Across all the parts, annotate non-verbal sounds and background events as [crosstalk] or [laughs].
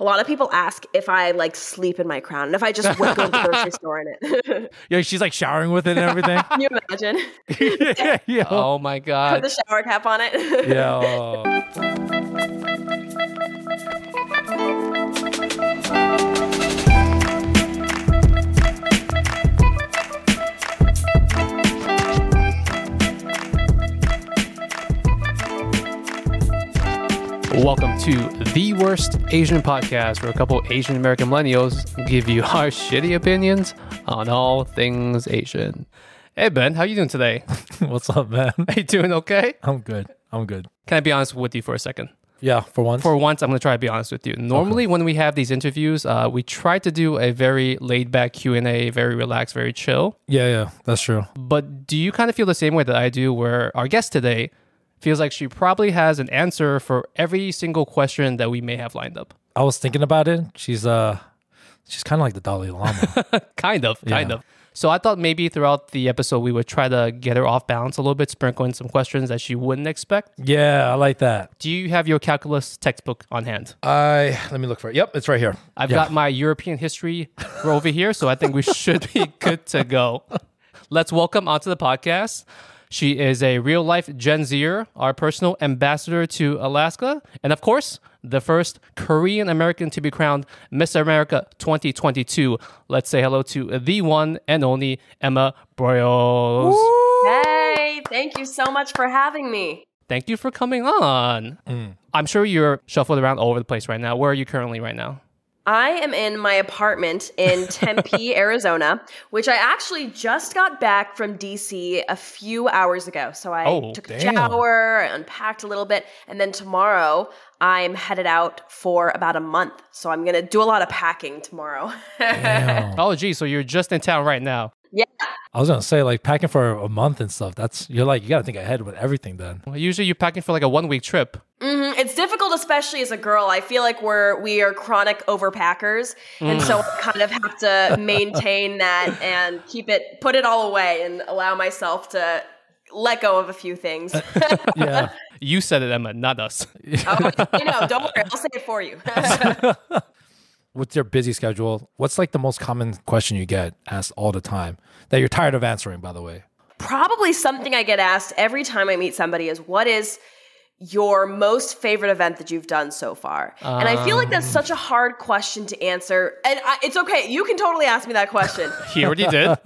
A lot of people ask if I like sleep in my crown and if I just went to the grocery [laughs] store in it. [laughs] Yeah, she's like showering with it and everything. Can you imagine? [laughs] yeah, yeah. Oh my god. Put the shower cap on it. Yeah. Welcome to the worst Asian podcast, where a couple Asian American millennials give you [laughs] our shitty opinions on all things Asian. Hey Ben, how you doing today? [laughs] What's up, man? Are you doing okay? I'm good. I'm good. Can I be honest with you for a second? Yeah, for once. For once, I'm going to try to be honest with you. Normally, when we have these interviews, uh, we try to do a very laid back Q and A, very relaxed, very chill. yeah, yeah, that's true. But do you kind of feel the same way that I do, where our guest today feels like she probably has an answer for every single question that we may have lined up? I was thinking about it. She's uh, she's kind of like the Dalai Lama. [laughs] kind of, kind Yeah. of. So I thought maybe throughout the episode we would try to get her off balance a little bit, sprinkle in some questions that she wouldn't expect. yeah, I like that. Do you have your calculus textbook on hand? I let me look for it. Yep, it's right here. I've Yeah. got my European history over here, so I think we should be [laughs] good to go. Let's welcome onto the podcast. She is a real life Gen Zer, our personal ambassador to Alaska, and of course, the first Korean American to be crowned Miss America 2022. Let's say hello to the one and only Emma Broyles. hey, thank you so much for having me. Thank you for coming on. Mm. I'm sure you're shuffled around all over the place right now. Where are you currently right now? I am in my apartment in [laughs] Tempe, Arizona, which I actually just got back from DC a few hours ago. So I Oh, took a shower, unpacked a little bit, and then tomorrow I'm headed out for about a month. So I'm going to do a lot of packing tomorrow. [laughs] Oh, gee, so you're just in town right now. Yeah. I was gonna say like packing for a month and stuff. That's you're like you gotta think ahead with everything. Then Well, usually you're packing for like a one week trip. hmm It's difficult, especially as a girl. I feel like we're we are chronic overpackers, and so I kind of have to maintain that and keep it, put it all away, and allow myself to let go of a few things. [laughs] yeah, You said it, Emma, not us. oh, you know, don't worry, I'll say it for you. [laughs] [laughs] with your busy schedule, what's like the most common question you get asked all the time that you're tired of answering? By the way. Probably something I get asked every time I meet somebody is, "What is?" Your most favorite event that you've done so far, and I feel like that's such a hard question to answer. And I, it's okay; you can totally ask me that question. [laughs] He already did. [laughs]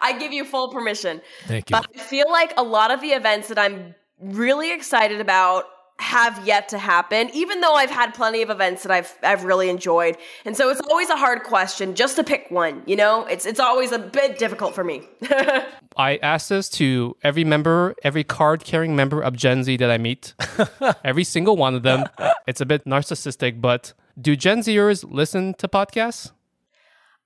I give you full permission. Thank you. But I feel like a lot of the events that I'm really excited about have yet to happen, even though I've had plenty of events that I've I've really enjoyed. And so it's always a hard question just to pick one, you know? It's it's always a bit difficult for me. [laughs] I asked this to every member, every card carrying member of Gen Z that I meet, [laughs] every single one of them. It's a bit narcissistic, but do Gen Zers listen to podcasts?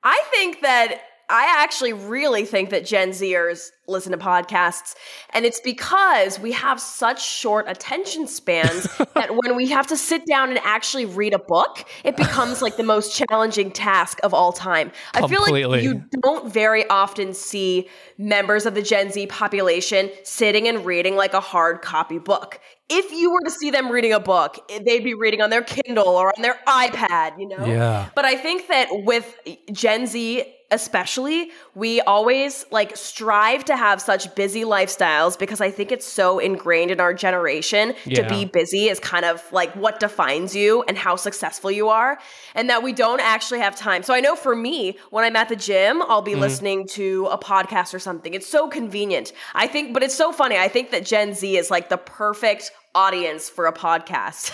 I think that I actually really think that Gen Zers listen to podcasts. And it's because we have such short attention spans [laughs] that when we have to sit down and actually read a book, it becomes like the most challenging task of all time. I feel like you don't very often see members of the Gen Z population sitting and reading like a hard copy book. If you were to see them reading a book, eh, they'd be reading on their Kindle or on their iPad, you know? Yeah. But I think that with Gen Z especially, we always like strive to have such busy lifestyles because I think it's so ingrained in our generation Yeah. to be busy is kind of like what defines you and how successful you are and that we don't actually have time. So I know for me, when I'm at the gym, I'll be mm-hmm. listening to a podcast or something. It's so convenient. I think but it's so funny. I think that Gen Z is like the perfect audience for a podcast.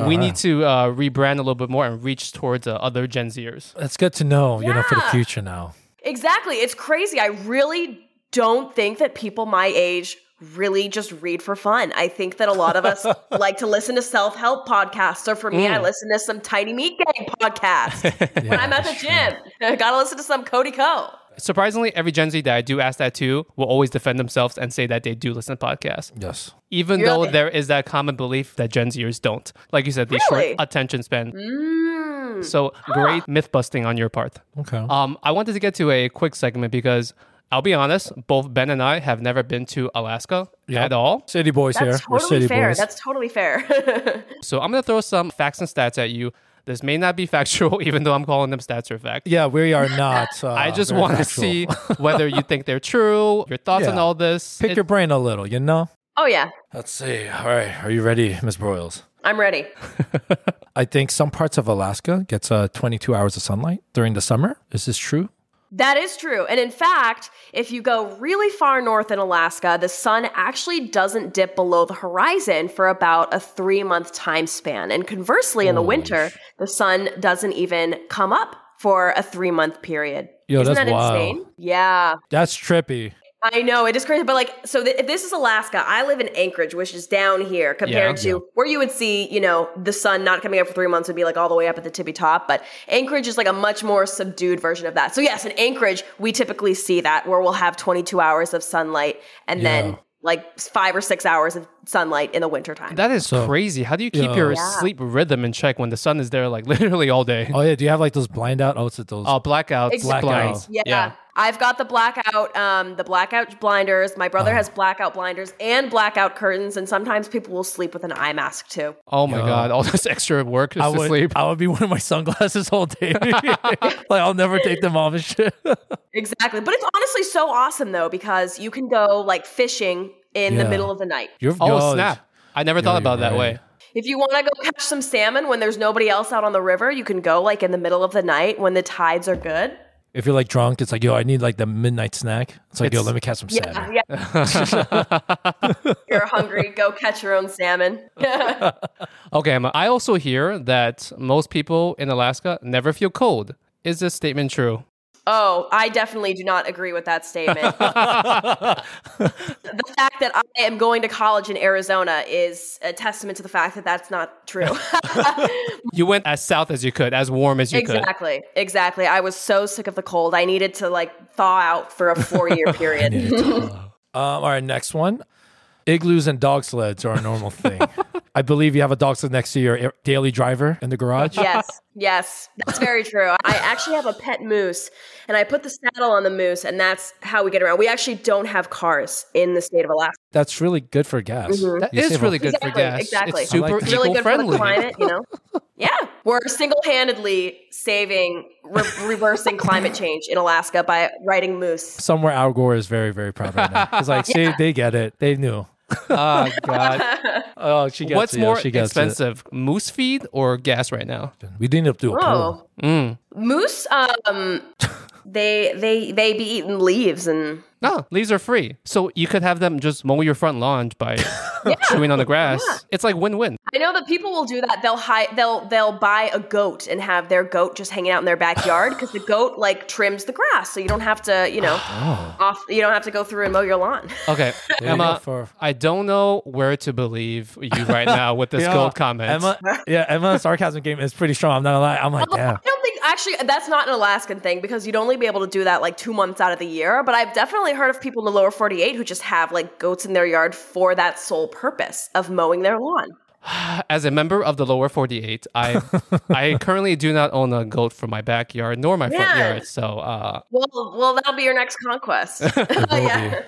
[laughs] we need to uh, rebrand a little bit more and reach towards uh, other Gen Zers. That's good to know. You know, for the future now. Exactly. It's crazy. I really don't think that people my age really just read for fun. I think that a lot of us [laughs] like to listen to self help podcasts. So for me, I listen to some Tiny Meat Gang podcast [laughs] when I'm at the gym. I gotta listen to some Cody Ko. Surprisingly, every Gen Z that I do ask that to will always defend themselves and say that they do listen to podcasts. Yes. Even though Really? there is that common belief that Gen Zers don't. Like you said, the Really? short attention span. Mm. So great myth busting on your part. Okay. Um, I wanted to get to a quick segment because I'll be honest, both Ben and I have never been to Alaska Yep. at all. City boys That's here. We're totally city fair. boys. That's totally fair. [laughs] So I'm going to throw some facts and stats at you. This may not be [laughs] factual, even though I'm calling them stats or fact. yeah, we are [laughs] not. Uh, I just want to see [laughs] whether you think they're true, your thoughts on all this. Pick It- your brain a little, you know? oh yeah, Let's see. All right. Are you ready, Ms. Broyles? I'm ready. I think some parts of Alaska gets uh, 22 hours of sunlight during the summer. Is this true? That is true. And in fact, if you go really far north in Alaska, the sun actually doesn't dip below the horizon for about a three month time span. And conversely, in the winter, the sun doesn't even come up for a three month period. Yo, Isn't that's that wild. insane? Yeah. That's trippy. I know it is crazy, but like, so th- if this is Alaska, I live in Anchorage, which is down here compared Yeah. to where you would see, you know, the sun not coming up for three months would be like all the way up at the tippy top. But Anchorage is like a much more subdued version of that. So yes, in Anchorage, we typically see that where we'll have 22 hours of sunlight and Yeah. then like five or six hours of sunlight in the wintertime. That is So- crazy. How do you keep Yeah. your Yeah. sleep rhythm in check when the sun is there like [laughs] literally all day? Oh, yeah. Do you have like those blind out? Oh, it's those. Oh, blackouts, Exactly. blinds. Yeah. I've got the blackout, um, the blackout blinders. My Oh. brother has blackout blinders and blackout curtains, and sometimes people will sleep with an eye mask too. Oh my Yeah. god, all this extra work just I to would, sleep. I would be wearing my sunglasses all day. [laughs] like I'll never take them off and shit. [laughs] Exactly. But it's honestly so awesome though because you can go like fishing in the middle of the night. You're, Oh yo, snap! I never thought about it that right. way. If you want to go catch some salmon when there's nobody else out on the river, you can go like in the middle of the night when the tides are good. If you're like drunk, it's like, yo, I need like the midnight snack. It's like, yo, let me catch some Yeah, salmon. yeah. [laughs] You're hungry, go catch your own salmon. [laughs] Okay, Emma, I also hear that most people in Alaska never feel cold. Is this statement true? Oh, I definitely do not agree with that statement. [laughs] the fact that I am going to college in Arizona is a testament to the fact that that's not true. [laughs] [laughs] You went as south as you could, as warm as you could. exactly. Exactly. I was so sick of the cold. I needed to like thaw out for a 4-year period. Um, all right, next one. Igloos and dog sleds are a normal thing. I believe you have a dog sled next to your daily driver in the garage. [laughs] yes, yes, that's very true. I actually have a pet moose, and I put the saddle on the moose, and that's how we get around. We actually don't have cars in the state of Alaska. That's really good for gas. Mm-hmm. That You is really a- good for gas. exactly. It's super like. It's really good for the climate, you know. [laughs] Yeah, we're single-handedly saving, re- reversing climate change in Alaska by riding moose. Somewhere Al Gore is very, very proud right now. [laughs] It's like, see, they get it. They knew. Oh god. Oh, she gets What's it. yeah, more she gets it. expensive, moose feed or gas right now? We didn't need to do a poll. Oh, Mm. moose. Um, they they they be eating leaves and No, leaves are free. So you could have them just mow your front lawn by [laughs] chewing on the grass. It's like win-win. I know that people will do that. They'll hi- they'll they'll buy a goat and have their goat just hanging out in their backyard because the goat like trims the grass, so you don't have to you know oh. off you don't have to go through and mow your lawn. Okay, There you Emma, for- I don't know where to believe you right now with this [laughs] Yeah, gold comment. Emma, yeah, Emma's sarcasm game is pretty strong. I'm not gonna lie. I'm like, damn. I don't think actually that's not an Alaskan thing because you'd only be able to do that like two months out of the year. But I've definitely heard of people in the lower 48 who just have like goats in their yard for that sole purpose of mowing their lawn. [sighs] As a member of the lower 48, I [laughs] I currently do not own a goat for my backyard nor my front yard. So, uh, Well, well, that'll be your next conquest. [laughs] [laughs] yeah.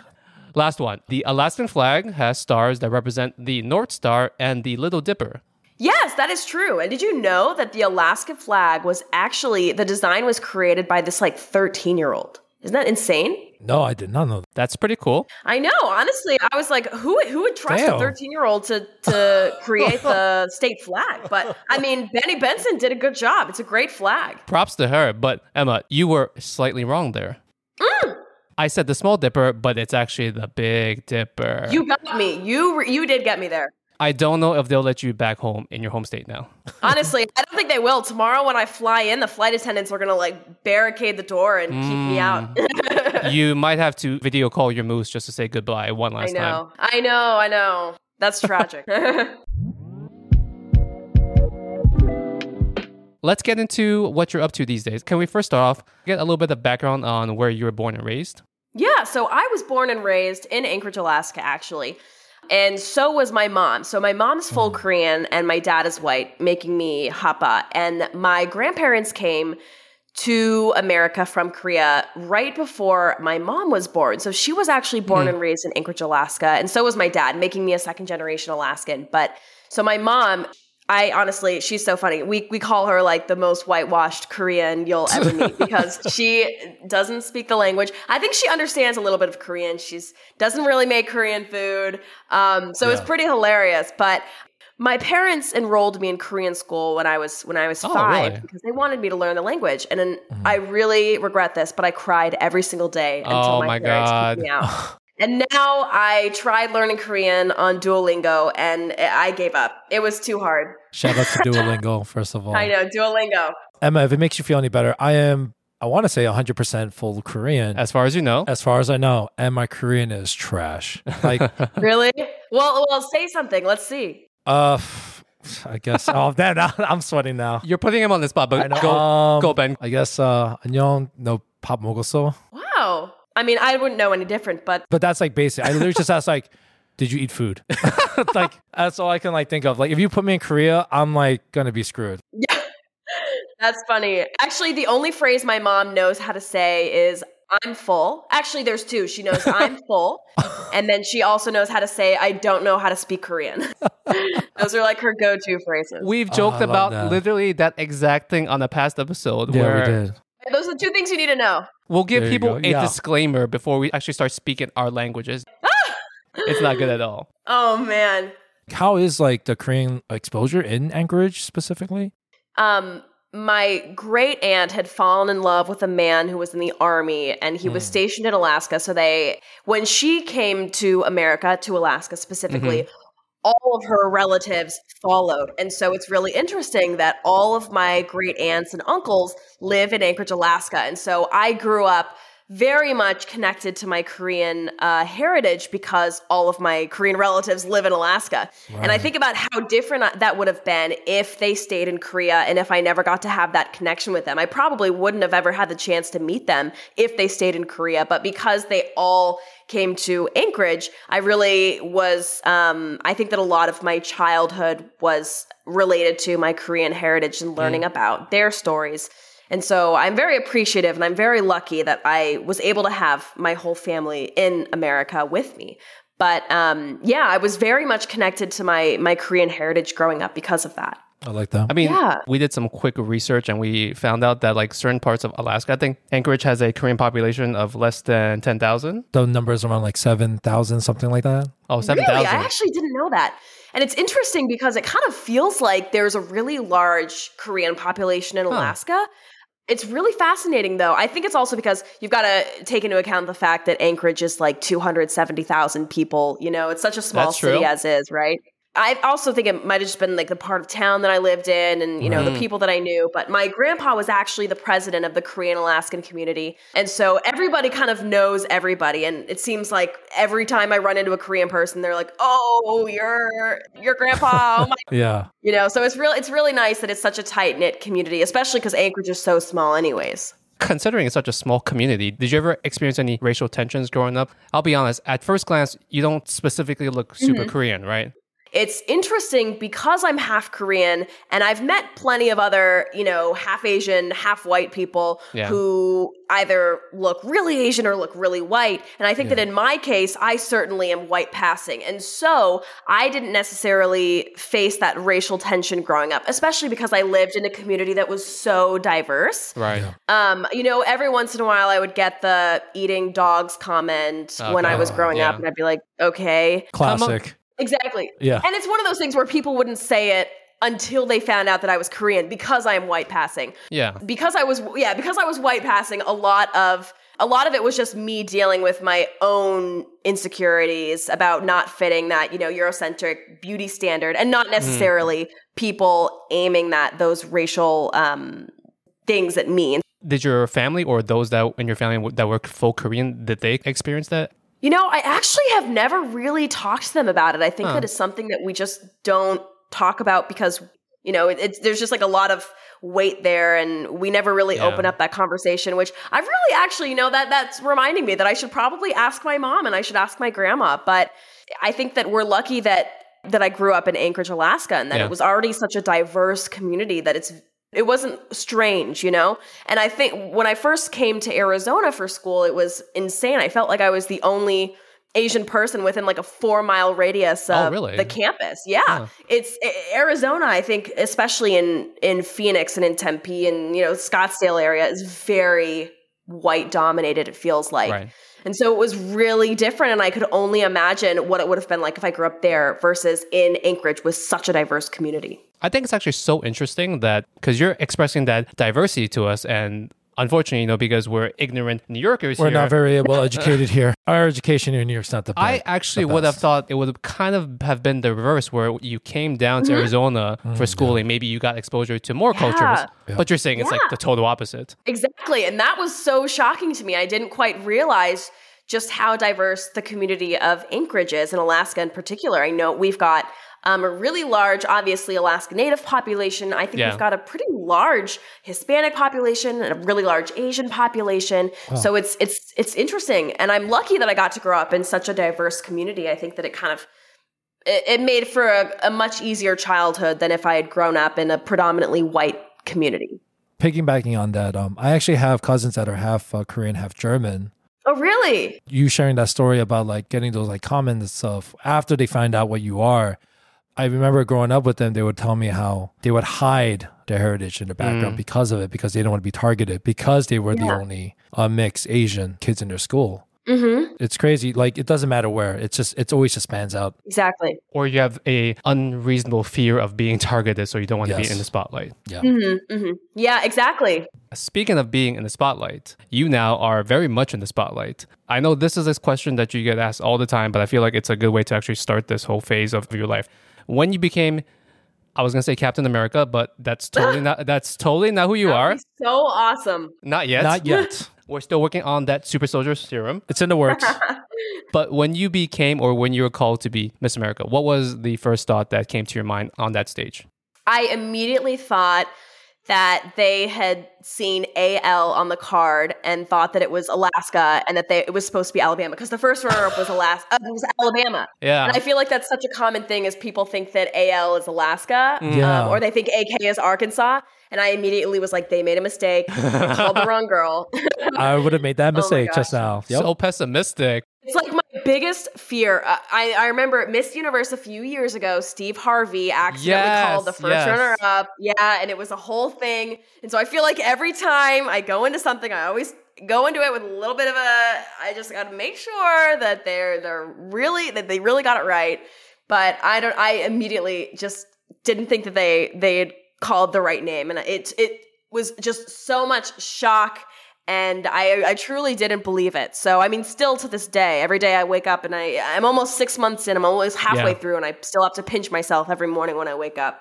last one. The Alaskan flag has stars that represent the North Star and the Little Dipper. Yes, that is true. And did you know that the Alaska flag was actually the design was created by this like 13 year old? Isn't that insane? No, I did not know that. That's pretty cool. I know. Honestly, I was like, who who would trust Damn. a 13 year old to to [laughs] create the state flag? But I mean, Benny Benson did a good job. It's a great flag. Props to her. But Emma, you were slightly wrong there. Mm. I said the small dipper, but it's actually the big dipper. You got me. You you did get me there. I don't know if they'll let you back home in your home state now. Honestly, I don't think they will. Tomorrow when I fly in, the flight attendants are gonna like barricade the door and keep me out. Mm. you might have to video call your moose just to say goodbye one last time. I know. I know. I know. That's tragic. [laughs] Let's get into what you're up to these days. Can we first start off get a little bit of background on where you were born and raised? Yeah, so I was born and raised in Anchorage, Alaska, actually. And so was my mom. So my mom's full mm. Korean and my dad is white, making me Hapa. And my grandparents came to America from Korea right before my mom was born. So she was actually born hmm. and raised in Anchorage, Alaska, and so was my dad, making me a second generation Alaskan. But so my mom, I honestly, she's so funny. We we call her like the most whitewashed Korean you'll ever meet [laughs] because she doesn't speak the language. I think she understands a little bit of Korean. She's doesn't really make Korean food, um, so it's pretty hilarious. But my parents enrolled me in Korean school when I was when I was Oh, five really? because they wanted me to learn the language. And then Mm-hmm. I really regret this, but I cried every single day until Oh, my, my parents God. kicked me out. [laughs] and now I tried learning Korean on Duolingo, and I gave up. It was too hard. Shout out to [laughs] Duolingo, first of all. I know Duolingo. Emma, if it makes you feel any better, I am, I want to say 100% full Korean. As far as you know. as far as I know, and my Korean is trash. Like, [laughs] Really? Well, well, say something. Let's see. uh, I guess. Oh, [laughs] that I'm sweating now. You're putting him on the spot, I but know. go, um, go, Ben. I guess. Uh, 안녕, no 밥 먹었어. Wow. I mean, I wouldn't know any different, but But that's like basic. I literally just asked like, did you eat food? [laughs] like that's all I can like think of. Like if you put me in Korea, I'm like gonna be screwed. Yeah. [laughs] That's funny. Actually, the only phrase my mom knows how to say is I'm full. Actually, there's two. She knows I'm [laughs] full. and then she also knows how to say I don't know how to speak Korean. Those are like her go to phrases. We've Oh, joked I love about that. literally that exact thing on a past episode Yeah, where we did. Those are the two things you need to know. we'll give There people go. a Yeah. disclaimer before we actually start speaking our languages. [laughs] it's not good at all. Oh, man. How is like the Korean exposure in Anchorage specifically? Um, my great aunt had fallen in love with a man who was in the army and he was stationed in Alaska. So they, when she came to America, to Alaska specifically, all of her relatives followed. And so it's really interesting that all of my great aunts and uncles live in Anchorage, Alaska. And so I grew up very much connected to my Korean uh, heritage because all of my Korean relatives live in Alaska. And I think about how different that would have been if they stayed in Korea and if I never got to have that connection with them. I probably wouldn't have ever had the chance to meet them if they stayed in Korea. But because they all came to Anchorage, I really was, um, I think that a lot of my childhood was related to my Korean heritage and learning about their stories. And so I'm very appreciative and I'm very lucky that I was able to have my whole family in America with me. But um, yeah, I was very much connected to my my Korean heritage growing up because of that. I like that. I mean, Yeah. we did some quick research and we found out that like certain parts of Alaska, I think Anchorage has a Korean population of less than 10,000. the numbers around like seven thousand, something like that. Oh, Really? 7,000. I actually didn't know that. And it's interesting because it kind of feels like there's a really large Korean population in Alaska. It's really fascinating, though. I think it's also because you've got to take into account the fact that Anchorage is like 270,000 people. You know, it's such a small That's city true. as is, right? I also think it might have just been like the part of town that I lived in and, you know, the people that I knew. But my grandpa was actually the president of the Korean Alaskan community. And so everybody kind of knows everybody. And it seems like every time I run into a Korean person, they're like, oh, you're your grandpa. Oh my [laughs] Yeah. you know, so it's really it's really nice that it's such a tight knit community, especially because Anchorage is so small, anyways. Considering it's such a small community, did you ever experience any racial tensions growing up? I'll be honest, at first glance, you don't specifically look super Mm-hmm. Korean, right? It's interesting because I'm half Korean and I've met plenty of other, you know, half Asian, half white people Yeah. who either look really Asian or look really white. And I think that in my case, I certainly am white passing. And so I didn't necessarily face that racial tension growing up, especially because I lived in a community that was so diverse. Right. Um, you know, every once in a while I would get the eating dogs comment when I was growing Yeah. up, and I'd be like, okay. Classic. Exactly. Yeah. And it's one of those things where people wouldn't say it until they found out that I was Korean because I am white passing. Yeah. Because I was yeah, because I was white passing, a lot of a lot of it was just me dealing with my own insecurities about not fitting that, you know, Eurocentric beauty standard and not necessarily people aiming that those racial um things at me. Did your family or those that in your family that were full Korean, did they experience that? You know, I actually have never really talked to them about it. I think that is something that we just don't talk about because, you know, it, it's there's just like a lot of weight there and we never really Yeah. open up that conversation, which i've really actually, you know, that that's reminding me that I should probably ask my mom and I should ask my grandma. But I think that we're lucky that that I grew up in Anchorage, Alaska and that Yeah. it was already such a diverse community that it's It wasn't strange, you know? And I think when I first came to Arizona for school, it was insane. I felt like I was the only Asian person within like a four mile radius Oh, of really? the campus. Yeah. It's A- Arizona, I think, especially in, in Phoenix and in Tempe and, you know, Scottsdale area is very white dominated, it feels like. Right. And so it was really different. And I could only imagine what it would have been like if I grew up there versus in Anchorage with such a diverse community. I think it's actually so interesting that because you're expressing that diversity to us, and unfortunately, you know, because we're ignorant New Yorkers We're here, not very well [laughs] educated here. Our education here in New York's not the best. I actually the would have thought it would kind of have been the reverse, where you came down Mm-hmm. to Arizona for schooling. Maybe you got exposure to more cultures, Yeah. but you're saying it's like the total opposite. Exactly. And that was so shocking to me. I didn't quite realize just how diverse the community of Anchorage is in Alaska in particular. I know we've got um, a really large, obviously, Alaska Native population. I think Yeah. we've got a pretty large Hispanic population and a really large Asian population. So it's it's it's interesting, and I'm lucky that I got to grow up in such a diverse community. I think that it kind of it, it made for a, a much easier childhood than if I had grown up in a predominantly white community. Piggybacking on that, um, I actually have cousins that are half uh, Korean, half German. Oh, really? You sharing that story about like getting those like comments and stuff after they find out what you are. I remember growing up with them, they would tell me how they would hide their heritage in the background because of it, because they didn't want to be targeted, because they were the only uh, mixed Asian kids in their school. Mm-hmm. It's crazy. Like it doesn't matter where. It's just it's always just stands out. Exactly. Or you have a unreasonable fear of being targeted, so you don't want to be in the spotlight. Yeah. Mm-hmm, mm-hmm. Yeah, exactly. Speaking of being in the spotlight, you now are very much in the spotlight. I know this is this question that you get asked all the time, but I feel like it's a good way to actually start this whole phase of your life. When you became, I was gonna say Captain America, but that's totally not. [laughs] That's totally not who you That are. so awesome. Not yet. Not yet. [laughs] We're still working on that super soldier serum. it's in the works. [laughs] But when you became, or when you were called to be Miss America, what was the first thought that came to your mind on that stage? I immediately thought that they had seen AL on the card and thought that it was Alaska and that they, it was supposed to be Alabama because the first runner up was Alaska, uh, was Alabama. Yeah. And I feel like that's such a common thing is people think that AL is Alaska Yeah. um, or they think AK is Arkansas. And I immediately was like, they made a mistake, called the wrong girl. [laughs] I would have made that [laughs] Oh mistake just gosh. now. Yep. So pessimistic. It's like my biggest fear. Uh, I, I remember Miss Universe a few years ago, Steve Harvey accidentally Yes, called the first yes. runner up. Yeah, and it was a whole thing. And so I feel like every time I go into something, I always go into it with a little bit of a I just got to make sure that they're they're really that they really got it right. But I don't I immediately just didn't think that they they had called the right name and it it was just so much shock and I, I truly didn't believe it. So I mean, still to this day, every day I wake up and I I'm almost six months in. I'm always halfway Yeah. through, and I still have to pinch myself every morning when I wake up.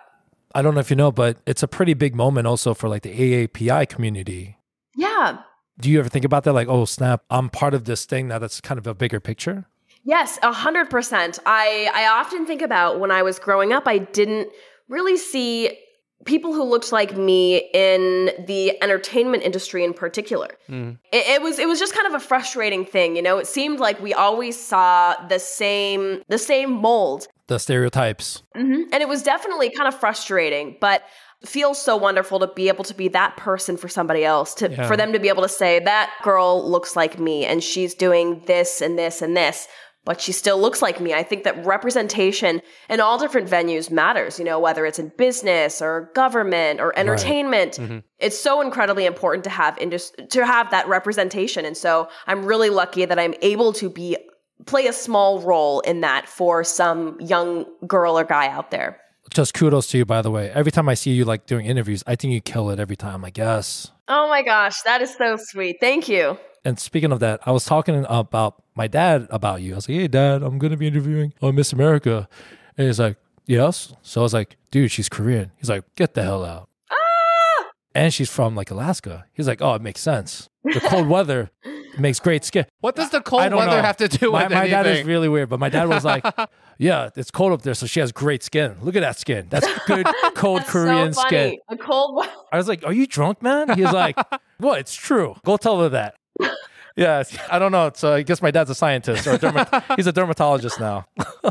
I don't know if you know, but it's a pretty big moment also for like the AAPI community. Yeah. Do you ever think about that? Like, oh snap, I'm part of this thing now. That's kind of a bigger picture. Yes, a hundred percent. I I often think about when I was growing up, I didn't really see people who looked like me in the entertainment industry in particular. Mm. It, it was it was just kind of a frustrating thing, you know. It seemed like we always saw the same the same mold, The stereotypes. hmm and it was definitely kind of frustrating, but feels so wonderful to be able to be that person for somebody else to Yeah. for them to be able to say that girl looks like me and she's doing this and this and this but she still looks like me. I think that representation in all different venues matters, you know, whether it's in business or government or entertainment. Mm-hmm. It's so incredibly important to have indus- to have that representation. And so I'm really lucky that I'm able to be play a small role in that for some young girl or guy out there. Just kudos to you, by the way. Every time I see you like doing interviews, I think you kill it every time. Like, yes. Oh my gosh, that is so sweet. Thank you. And speaking of that, I was talking about my dad about you. I was like, hey, dad, I'm going to be interviewing on Miss America. And he's like, yes. So I was like, dude, she's Korean. He's like, get the hell out. Ah! And she's from like Alaska. He's like, oh, it makes sense. The cold weather makes great skin. What does the cold weather know. have to do my, with my dad is really weird, but my dad was like, [laughs] yeah, it's cold up there. So she has great skin. Look at that skin. That's good, cold That's Korean so funny. skin. A cold. I was like, are you drunk, man? He's like, [laughs] well, it's true. Go tell her that. Yeah, I don't know. So I guess my dad's a scientist or a dermat- [laughs] he's a dermatologist now.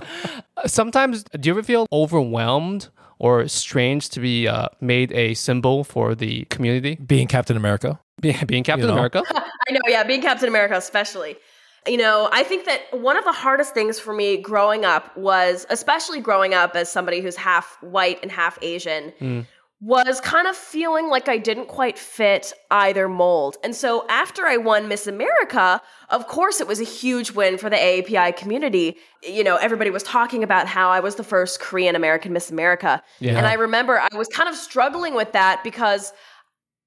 [laughs] Sometimes, do you ever feel overwhelmed or strange to be uh, made a symbol for the community? Being Captain America. Being, being Captain know? America? [laughs] I know, yeah, being Captain America, especially. You know, I think that one of the hardest things for me growing up was, especially growing up as somebody who's half white and half Asian, was kind of feeling like I didn't quite fit either mold. And so after I won Miss America, of course, it was a huge win for the AAPI community. You know, everybody was talking about how I was the first Korean American Miss America. Yeah. And I remember I was kind of struggling with that because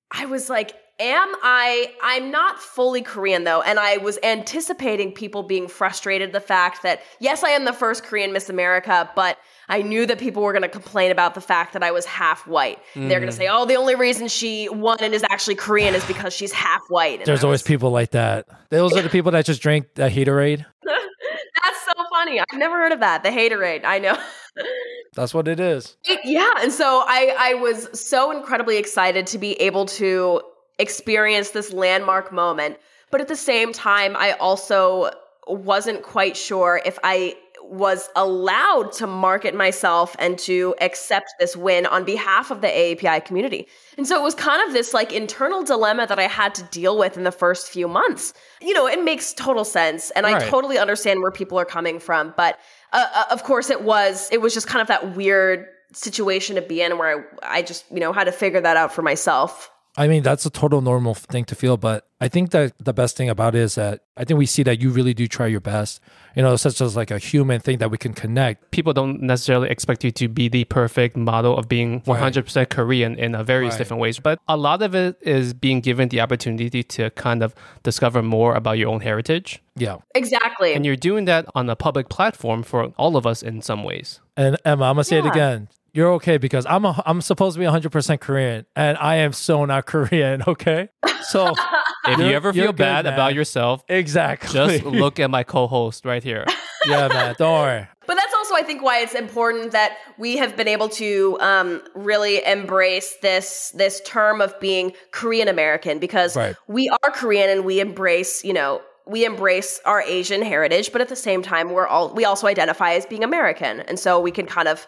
I was like, am I I'm not fully Korean though, and I was anticipating people being frustrated the fact that yes, I am the first Korean Miss America, but I knew that people were going to complain about the fact that I was half white. They're going to mm-hmm. say, "Oh, the only reason she won and is actually Korean is because she's half white." And There's I always people like that. Those are the people that just drink the Haterade. [laughs] That's so funny. I've never heard of that. The haterade. I know. [laughs] That's what it is. yeah and so i i was so incredibly excited to be able to experience this landmark moment but at the same time i also wasn't quite sure if i was allowed to market myself and to accept this win on behalf of the AAPI community. And so it was kind of this like internal dilemma that I had to deal with in the first few months. You know, it makes total sense and I totally understand where people are coming from, but uh, uh, of course it was it was just kind of that weird situation to be in where I, I just, you know, had to figure that out for myself. I mean, that's a total normal thing to feel, but I think that the best thing about it is that I think we see that you really do try your best. You know, such as like a human thing that we can connect. People don't necessarily expect you to be the perfect model of being 100% Korean in a various Right. different ways, but a lot of it is being given the opportunity to kind of discover more about your own heritage. Yeah. Exactly. And you're doing that on a public platform for all of us in some ways. And Emma, I'm gonna say it again. You're okay because I'm a, I'm supposed to be 100% Korean, and I am so not [laughs] Korean. Okay, so [laughs] If you ever feel bad man. about yourself, exactly. just [laughs] look at my co-host right here. yeah, man. Don't worry. But that's also, I think, why it's important that we have been able to um, really embrace this this term of being Korean American because Right. we are Korean and we embrace, you know, we embrace our Asian heritage, but at the same time, we're all we also identify as being American, and so we can kind of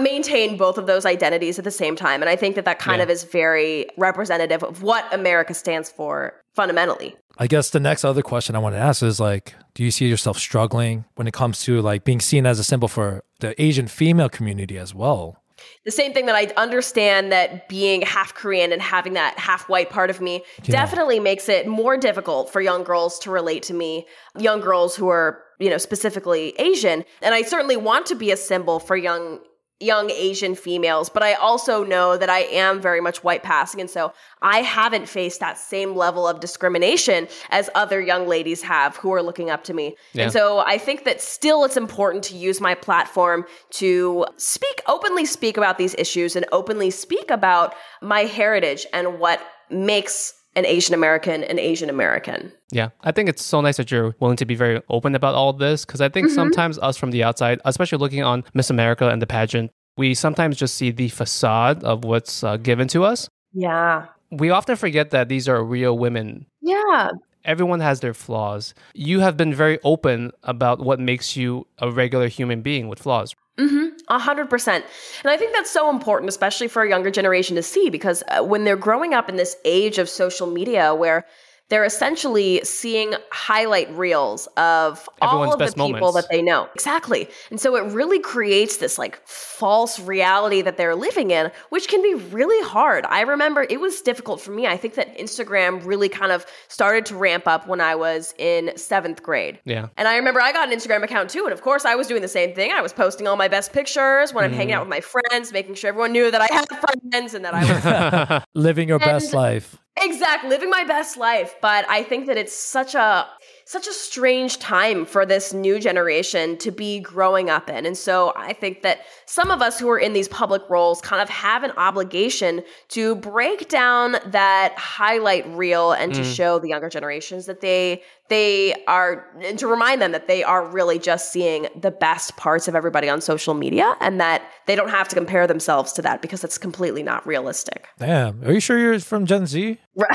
maintain both of those identities at the same time. And I think that that kind Yeah. of is very representative of what America stands for fundamentally. I guess the next other question I want to ask is like, do you see yourself struggling when it comes to like being seen as a symbol for the Asian female community as well? the same thing that I understand that being half Korean and having that half white part of me definitely makes it more difficult for young girls to relate to me, young girls who are, you know, specifically Asian. And I certainly want to be a symbol for young young Asian females, but I also know that I am very much white passing and so I haven't faced that same level of discrimination as other young ladies have who are looking up to me. Yeah. And so I think that still it's important to use my platform to speak openly speak about these issues and openly speak about my heritage and what makes an Asian American an Asian American. Yeah, I think it's so nice that you're willing to be very open about all this because I think sometimes us from the outside, especially looking on Miss America and the pageant, we sometimes just see the facade of what's uh, given to us. Yeah. We often forget that these are real women. Yeah. Everyone has their flaws. You have been very open about what makes you a regular human being with flaws. Mm-hmm. A hundred percent. And I think that's so important, especially for a younger generation to see, because uh, when they're growing up in this age of social media where they're essentially seeing highlight reels of Everyone's all of best the people moments. that they know. Exactly. And so it really creates this like false reality that they're living in, which can be really hard. I remember it was difficult for me. I think that Instagram really kind of started to ramp up when I was in seventh grade. Yeah. And I remember I got an Instagram account too. And of course, I was doing the same thing. I was posting all my best pictures when I'm hanging mm-hmm. out with my friends, making sure everyone knew that I had friends and that I was [laughs] [laughs] Living your best life. Exact living my best life. But I think that it's such a such a strange time for this new generation to be growing up in. And so I think that some of us who are in these public roles kind of have an obligation to break down that highlight reel and to mm. show the younger generations that they they are and to remind them that they are really just seeing the best parts of everybody on social media and that they don't have to compare themselves to that because it's completely not realistic. Damn. Are you sure you're from Gen Z? [laughs]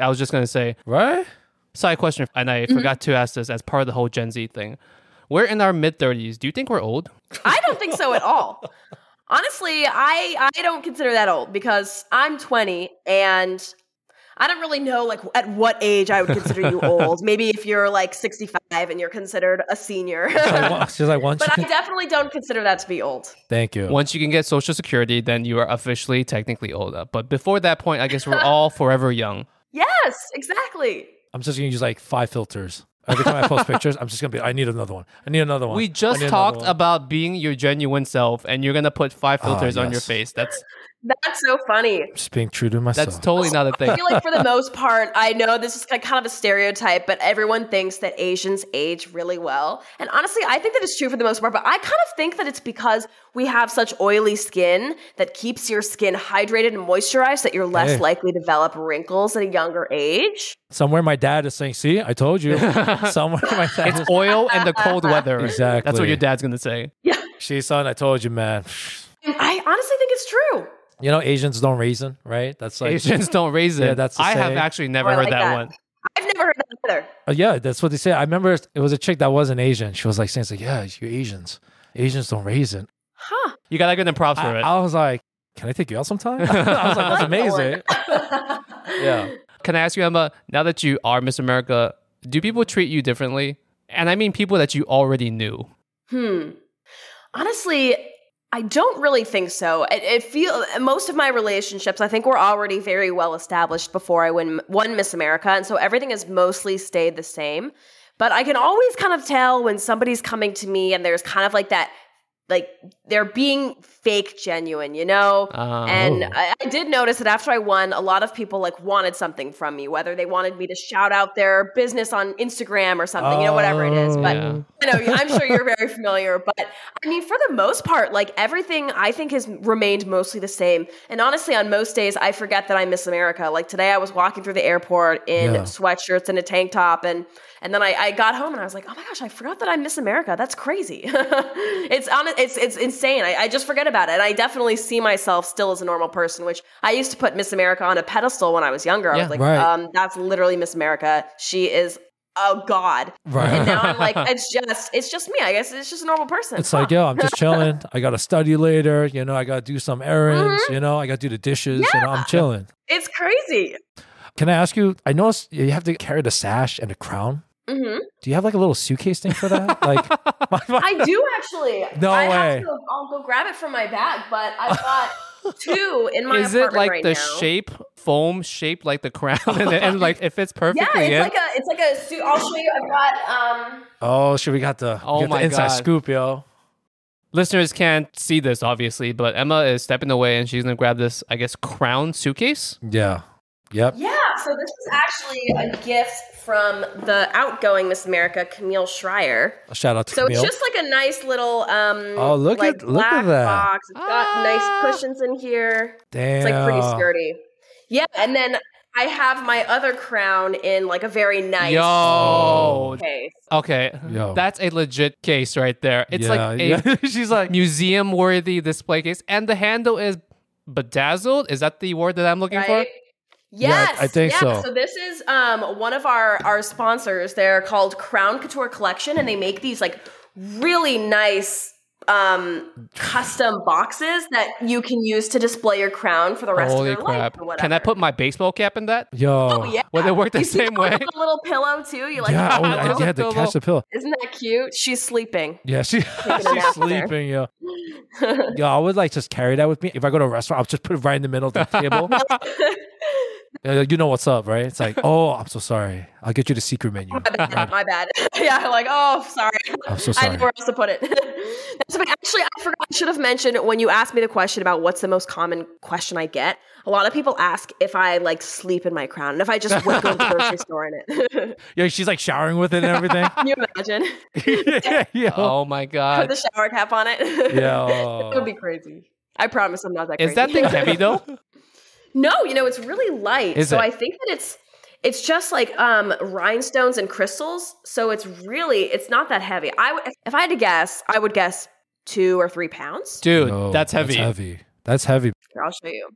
I was just going to say, Right? Side question, and I mm-hmm. forgot to ask this as part of the whole Gen Z thing. We're in our mid 30s. Do you think we're old? I don't think so at all. Honestly, I I don't consider that old because I'm 20 and I don't really know like at what age I would consider you [laughs] old. Maybe if you're like 65 and you're considered a senior. She's like, "Wa- she's like, once but you I definitely don't consider that to be old. thank you. Once you can get Social Security, then you are officially technically old. But before that point, I guess we're all [laughs] forever young. Yes, exactly. I'm just gonna use like five filters. Every time I post [laughs] pictures, I'm just gonna be. I need another one. I need another one. We I just need another talked one." about being your genuine self, and you're gonna put five Ah, filters on your yes. face. That's That's so funny. just being true to myself. that's totally not a I thing. I feel like for the most part, I know this is like kind of a stereotype, but everyone thinks that Asians age really well. And honestly, I think that it's true for the most part, but I kind of think that it's because we have such oily skin that keeps your skin hydrated and moisturized that you're less Hey. likely to develop wrinkles at a younger age. Somewhere my dad is saying, "See, I told you." [laughs] Somewhere my dad is. It's oil and the cold weather. Exactly. That's what your dad's gonna say. Yeah. She son, I told you, man. I honestly think it's true. You know, Asians don't raisin, right? That's like, Asians [laughs] don't raise it. Yeah, that's the I have actually never Oh, heard like that, that. one. I've never heard that either. Uh, yeah, that's what they say. I remember it was a chick that wasn't Asian. She was like saying, it's like, yeah, you Asians. Asians don't raisin. Huh. You gotta give them props for I, it. I was like, can I take you out sometime? [laughs] I was like, that's [laughs] amazing. yeah. Can I ask you, Emma? Now that you are Miss America, do people treat you differently? And I mean people that you already knew. Hmm. Honestly, I don't really think so. It, it feel most of my relationships, I think, were already very well established before I won Miss America, and so everything has mostly stayed the same. But I can always kind of tell when somebody's coming to me and there's kind of like that, like they're being fake genuine, you know. Um, And Oh. I, I did notice that after I won, a lot of people like wanted something from me, whether they wanted me to shout out their business on Instagram or something, you know, whatever it is. But Yeah. I know I'm sure you're very familiar, but I mean, for the most part, like everything I think has remained mostly the same. And honestly, on most days, I forget that I miss America. Like today, I was walking through the airport in Yeah. sweatshirts and a tank top, and and then I, I got home and I was like, oh my gosh, I forgot that I miss America. That's crazy. [laughs] it's on it's it's insane. I, I just forget about it. And I definitely see myself still as a normal person, which I used to put Miss America on a pedestal when I was younger. I Yeah. was like, Right. um, that's literally Miss America. She is a god. Right. And now I'm like, [laughs] it's just it's just me. I guess it's just a normal person. It's like, yo, I'm just [laughs] chilling. I got to study later. You know, I got to do some errands. Mm-hmm. You know, I got to do the dishes. You know, I'm chilling. It's crazy. Can I ask you? I noticed you have to carry the sash and the crown. Hmm Do you have like a little suitcase thing for that? Like, my, [laughs] my- I do actually. No I way. Have to go, I'll go grab it from my bag, but I've got [laughs] two in my Is it like right the now. shape foam shape, like the crown and, and like it fits [laughs] perfectly? Yeah, it's in? like a it's like a suit. I'll show you. I've got um. oh, shit, we got the, Oh got my the inside God. scoop, yo. Listeners can't see this obviously, but Emma is stepping away and she's gonna grab this, I guess, crown suitcase. Yeah. Yep. Yeah, so this is actually a gift from the outgoing Miss America, Camille Schrier. A shout out to So Camille. it's just like a nice little um. Oh, look like at- look at that. box. It's got Ah. nice cushions in here. Damn. It's like pretty sturdy. Yeah, and then I have my other crown in like a very nice Yo. case. Okay. Yo. That's a legit case right there. It's yeah, like a yeah. [laughs] She's like, museum worthy display case. And the handle is bedazzled. Is that the word that I'm looking for? Right? Yeah, Yes, I think so. So this is um, one of our our sponsors. They're called Crown Couture Collection, and they make these like really nice um, custom boxes that you can use to display your crown for the rest Holy of your crap. life. Or. Can I put my baseball cap in that? yo. Oh yeah. Would they work the You same that way? the little pillow too. You like? yeah, oh, There's I a you had to pillow. catch the pillow. Isn't that cute? She's sleeping. Yeah, she, [laughs] she's sleeping, yo. [laughs] Yo, I would like just carry that with me. If I go to a restaurant, I'll just put it right in the middle of the table. [laughs] Yeah, you know what's up, right? It's like, [laughs] oh, I'm so sorry. I'll get you the secret menu. Oh, my bad. My [laughs] bad. yeah, like, oh, sorry. I'm so I sorry. didn't know where else to put it. [laughs] That's. Actually, I forgot. I should have mentioned when you asked me the question about what's the most common question I get. A lot of people ask if I like sleep in my crown and if I just would go to the grocery store in it. Yeah, she's like showering with it and everything. Can you imagine? yeah, yeah. Oh my god. Put the shower cap on it. Yeah. it would be oh. crazy. I promise I'm not that crazy. Is that thing heavy though? No, you know, it's really light. Is so it? I think that it's it's just like um rhinestones and crystals. So it's really it's not that heavy. I if I had to guess, I would guess two or three pounds. Dude, Yo, that's heavy. That's heavy. That's heavy. Here, I'll show you.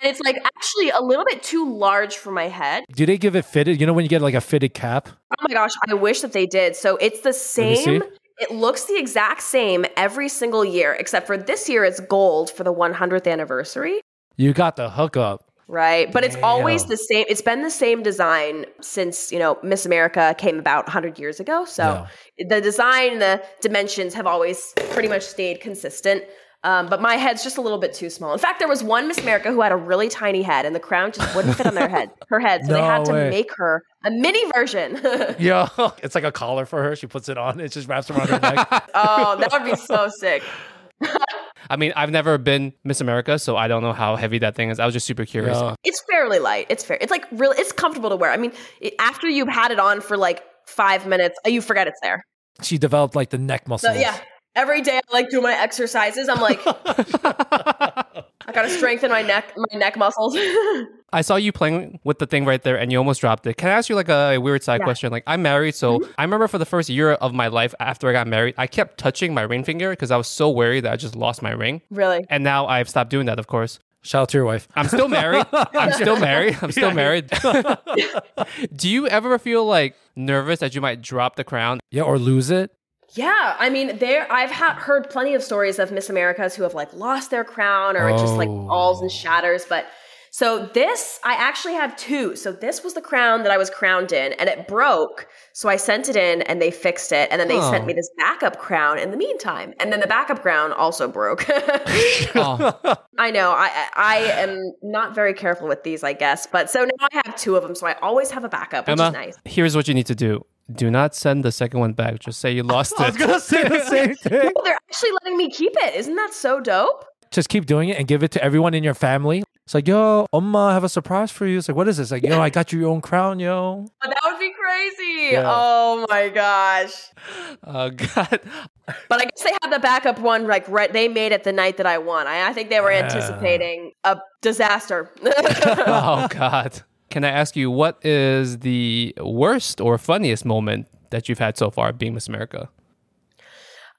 And it's like actually a little bit too large for my head. Do they give it fitted? You know when you get like a fitted cap? Oh my gosh, I wish that they did. So it's the me see. same. It looks the exact same every single year, except for this year it's gold for the 100th anniversary. You got the hookup. Right. But it's always the same. It's been the same design since, you know, Miss America came about 100 years ago. So the design, the dimensions have always pretty much stayed consistent. Um, but my head's just a little bit too small. In fact, there was one Miss America who had a really tiny head and the crown just wouldn't fit on their head, her head. So they [laughs] had to way. make her a mini version. [laughs] Yeah. [laughs] It's like a collar for her. She puts it on. It just wraps around her neck. oh, that would be so sick. I mean, I've never been Miss America, so I don't know how heavy that thing is. I was just super curious. Yeah. It's fairly light. It's fair. It's like really, it's comfortable to wear. I mean, it, after you've had it on for like five minutes, uh, you forget it's there. She developed like the neck So muscles. yeah, every day I like do my exercises. I'm like, [laughs] I gotta strengthen my neck, my neck muscles. [laughs] I saw you playing with the thing right there and you almost dropped it. Can I ask you like a weird side Yeah. question? Like I'm married, so Mm-hmm. I remember for the first year of my life after I got married, I kept touching my ring finger because I was so worried that I just lost my ring. really? And now I've stopped doing that, of course. Shout out to your wife. I'm still married. I'm [laughs] still married. I'm still married. Do you ever feel like nervous that you might drop the crown? Yeah, or lose it. Yeah, I mean, there. I've ha- heard plenty of stories of Miss Americas who have like lost their crown or it just like Oh. falls and shatters. But so this, I actually have two. So this was the crown that I was crowned in, and it broke. So I sent it in, and they fixed it, and then they Oh. sent me this backup crown in the meantime, and then the backup crown also broke. [laughs] Oh, I know. I I I am not very careful with these, I guess. But so now I have two of them, so I always have a backup, which Emma, is nice. here's what you need to do. Do not send the second one back. Just say you lost [laughs] it. say the [laughs] same thing. Oh, they're actually letting me keep it. Isn't that so dope? Just keep doing it and give it to everyone in your family. It's like, yo, Oma, I have a surprise for you. It's like, what is this? Like, yo, I got you your own crown, yo. Oh, that would be crazy. Yeah. Oh my gosh. [laughs] Oh God. But I guess they had the backup one, like right, they made it the night that I won. I, I think they were Yeah. anticipating a disaster. oh God. Can I ask you what is the worst or funniest moment that you've had so far being Miss America?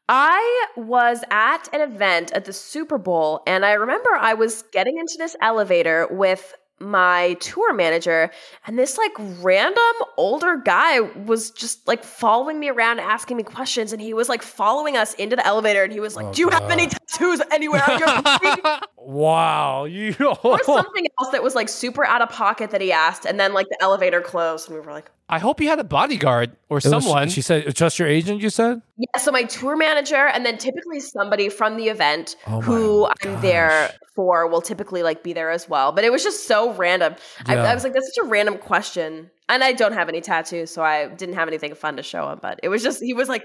I was at an event at the Super Bowl, and I remember I was getting into this elevator with my tour manager, and this like random older guy was just like following me around, asking me questions, and he was like following us into the elevator, and he was like, Oh, "Do you have any tattoos anywhere on your body?" Wow. You [laughs] or something else that was like super out of pocket that he asked, and then like the elevator closed, and we were like, I hope you had a bodyguard or It was- someone. she said, it's just your agent, you said? Yeah. So my tour manager, and then typically somebody from the event Oh who I'm there for will typically like be there as well. But it was just so random. I, Yeah. I was like, that's such a random question. And I don't have any tattoos, so I didn't have anything fun to show him. But it was just, he was like,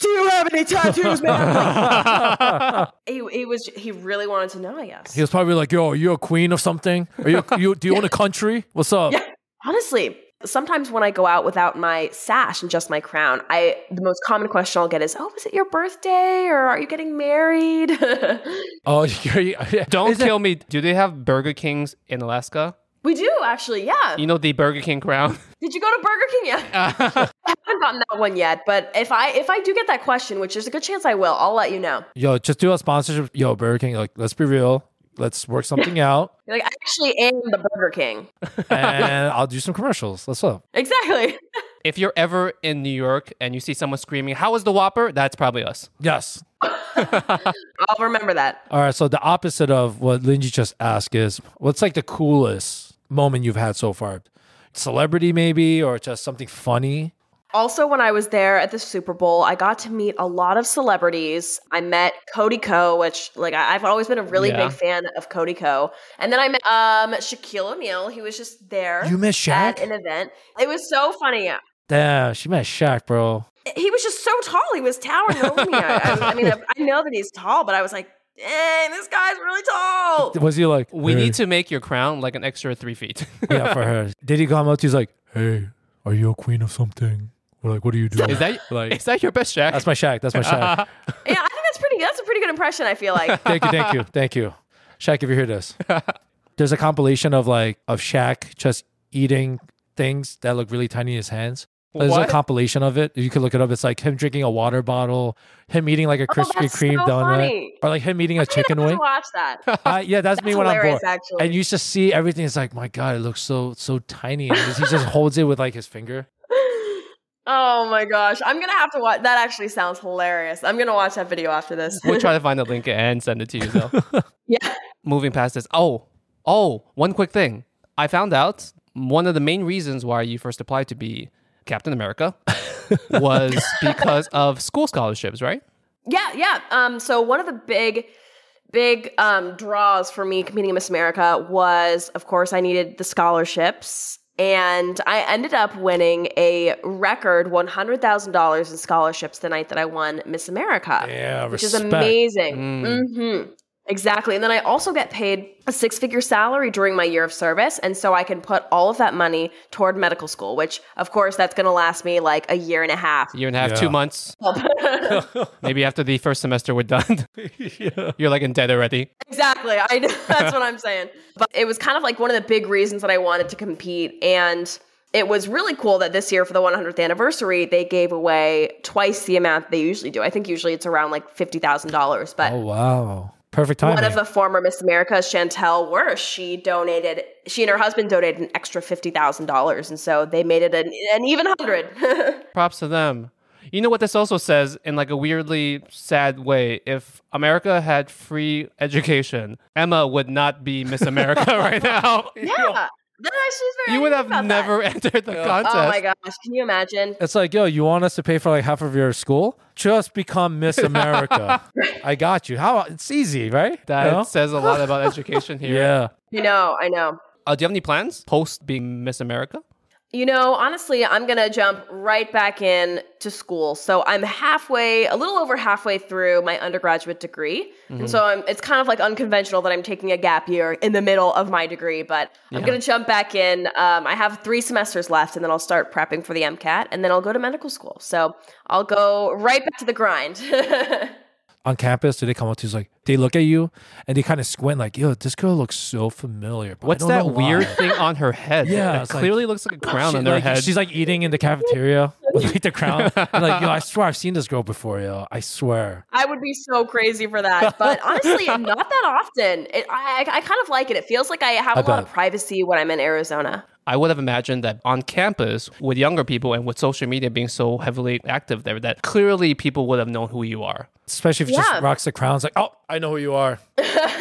Do you have any tattoos, man? Like, [laughs] he, he was, he really wanted to know, I guess. He was probably like, yo, are you a queen of something? Are you, you do you [laughs] own a country? What's up? Yeah. Honestly, sometimes when I go out without my sash and just my crown, I the most common question I'll get is, "Oh, is it your birthday or are you getting married?" [laughs] Oh, [laughs] you're. [laughs] Don't Is it- kill me. Do they have Burger Kings in Alaska? we do actually, yeah. You know the Burger King crown? Did you go to Burger King yet? I haven't gotten that one yet, but if I if I do get that question, which there's a good chance I will, I'll let you know. Yo, just do a sponsorship. Yo, Burger King, like, let's be real. Let's work something out. [laughs] You're like, I actually am the Burger King. [laughs] And I'll do some commercials. Let's up. Exactly. [laughs] if you're ever in New York and you see someone screaming, How was the Whopper? That's probably us. Yes. I'll remember that. All right. So the opposite of what Lindsay just asked is what's like the coolest moment you've had so far? Celebrity, maybe, or just something funny? Also, when I was there at the Super Bowl, I got to meet a lot of celebrities. I met Cody Ko, which like I- I've always been a really Yeah. big fan of Cody Ko. And then I met um Shaquille O'Neal. He was just there You met Shaq at Shaq? an event. It was so funny. Damn, she met Shaq, bro. He was just so tall. He was towering over me. I, I, I mean, I, I know that he's tall, but I was like, dang, this guy's really tall. Was he like, We "Hey." need to make your crown like an extra three feet. yeah, for her. [laughs] Did he come up to you? He's like, hey, are you a queen of something? Or like, what are you doing? is that like, is that your best Shaq? that's my Shaq. That's my Shaq. [laughs] Yeah, I think that's pretty. That's a pretty good impression. I feel like. [laughs] thank you, thank you, thank you. Shaq, if you hear this, [laughs] there's a compilation of like of Shaq just eating things that look really tiny in his hands. There's What? a compilation of it. You can look it up. It's like him drinking a water bottle, him eating like a Krispy Oh, Kreme so donut, funny. or like him eating a chicken wing. watch that. Uh, yeah, that's, me when I'm bored. actually. And you just see everything. It's like, my God, it looks so so tiny. And he just holds it with like his finger. Oh my gosh. I'm going to have to watch. That actually sounds hilarious. I'm going to watch that video after this. We'll try to [laughs] find the link and send it to you though. [laughs] yeah. Moving past this. Oh, oh, one quick thing. I found out one of the main reasons why you first applied to be Captain America [laughs] was because of school scholarships, right? Yeah, yeah. Um, so one of the big, big um, draws for me competing in Miss America was, of course, I needed the scholarships, and I ended up winning a record one hundred thousand dollars in scholarships the night that I won Miss America, Yeah, which respect. is amazing. Mm. hmm Exactly, and then I also get paid a six-figure salary during my year of service, and so I can put all of that money toward medical school, which, of course, that's going to last me like a year and a half. Year and a half, Yeah. two months. [laughs] [laughs] Maybe after the first semester we're done, [laughs] you're like in debt already. Exactly. I know. That's what I'm saying. But it was kind of like one of the big reasons that I wanted to compete. And it was really cool that this year for the 100th anniversary, they gave away twice the amount they usually do. I think usually it's around like $50,000. But Oh wow, perfect timing. one of the former Miss Americas, Chantel Worsh, she donated, she and her husband donated an extra $50,000. And so they made it an, an even hundred. [laughs] Props to them. You know what this also says in like a weirdly sad way? If America had free education, Emma would not be Miss America [laughs] right now. yeah. That actually is very You would have didn't think about never [laughs] entered the Yeah. contest. Oh my gosh. Can you imagine? It's like, yo, you want us to pay for like half of your school? Just become Miss [laughs] America. I got you. How? It's easy, right? That You know? says a lot about [laughs] education here. yeah. You know. I know. Uh, do you have any plans post being Miss America? You know, honestly, I'm going to jump right back in to school. So I'm halfway, a little over halfway through my undergraduate degree. And so I'm, it's kind of like unconventional that I'm taking a gap year in the middle of my degree, but I'm going to jump back in. Um, I have three semesters left and then I'll start prepping for the MCAT and then I'll go to medical school. So I'll go right back to the grind. [laughs] On campus, do they come up to you like they look at you and they kind of squint like, yo, this girl looks so familiar. but What's that know why." weird thing on her head? Yeah, that it's like- clearly looks like a oh, crown She- on her like, head. She's like eating in the cafeteria [laughs] with like the crown. And like, yo, I swear I've seen this girl before, yo. I swear. I would be so crazy for that. But honestly, [laughs] not that often. It, I, I kind of like it. It feels like I have a I lot of privacy when I'm in Arizona. I would have imagined that on campus with younger people and with social media being so heavily active there, that clearly people would have known who you are. Especially if it Yeah. just rocks the crown. It's like, oh, I know who you are.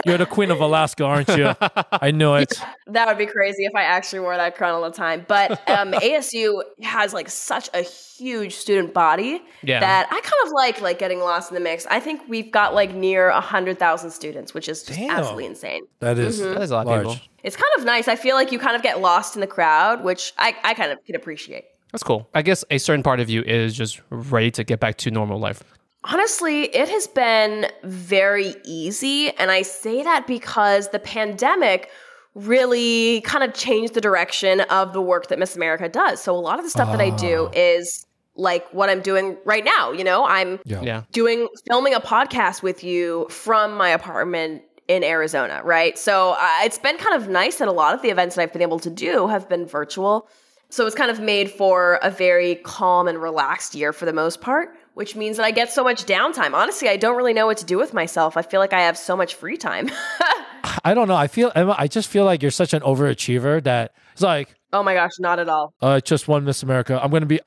You're the queen of Alaska, aren't you? [laughs] I knew it. That would be crazy if I actually wore that crown all the time. But um, [laughs] ASU has like such a huge student body Yeah. that I kind of like like getting lost in the mix. I think we've got like near a hundred thousand students, which is just Damn. absolutely insane. That is, That is a lot of large. people. It's kind of nice. I feel like you kind of get lost in the crowd, which I, I kind of can appreciate. That's cool. I guess a certain part of you is just ready to get back to normal life. Honestly, it has been very easy. And I say that because the pandemic really kind of changed the direction of the work that Miss America does. So a lot of the stuff that I do is like what I'm doing right now. You know, I'm Yeah. Yeah. doing filming a podcast with you from my apartment in Arizona, right? So uh, it's been kind of nice that a lot of the events that I've been able to do have been virtual. So it's kind of made for a very calm and relaxed year for the most part, which means that I get so much downtime. Honestly, I don't really know what to do with myself. I feel like I have so much free time. [laughs] I don't know. I feel, Emma, I just feel like you're such an overachiever that it's like, oh my gosh, not at all. uh, just one Miss America. I'm going to be,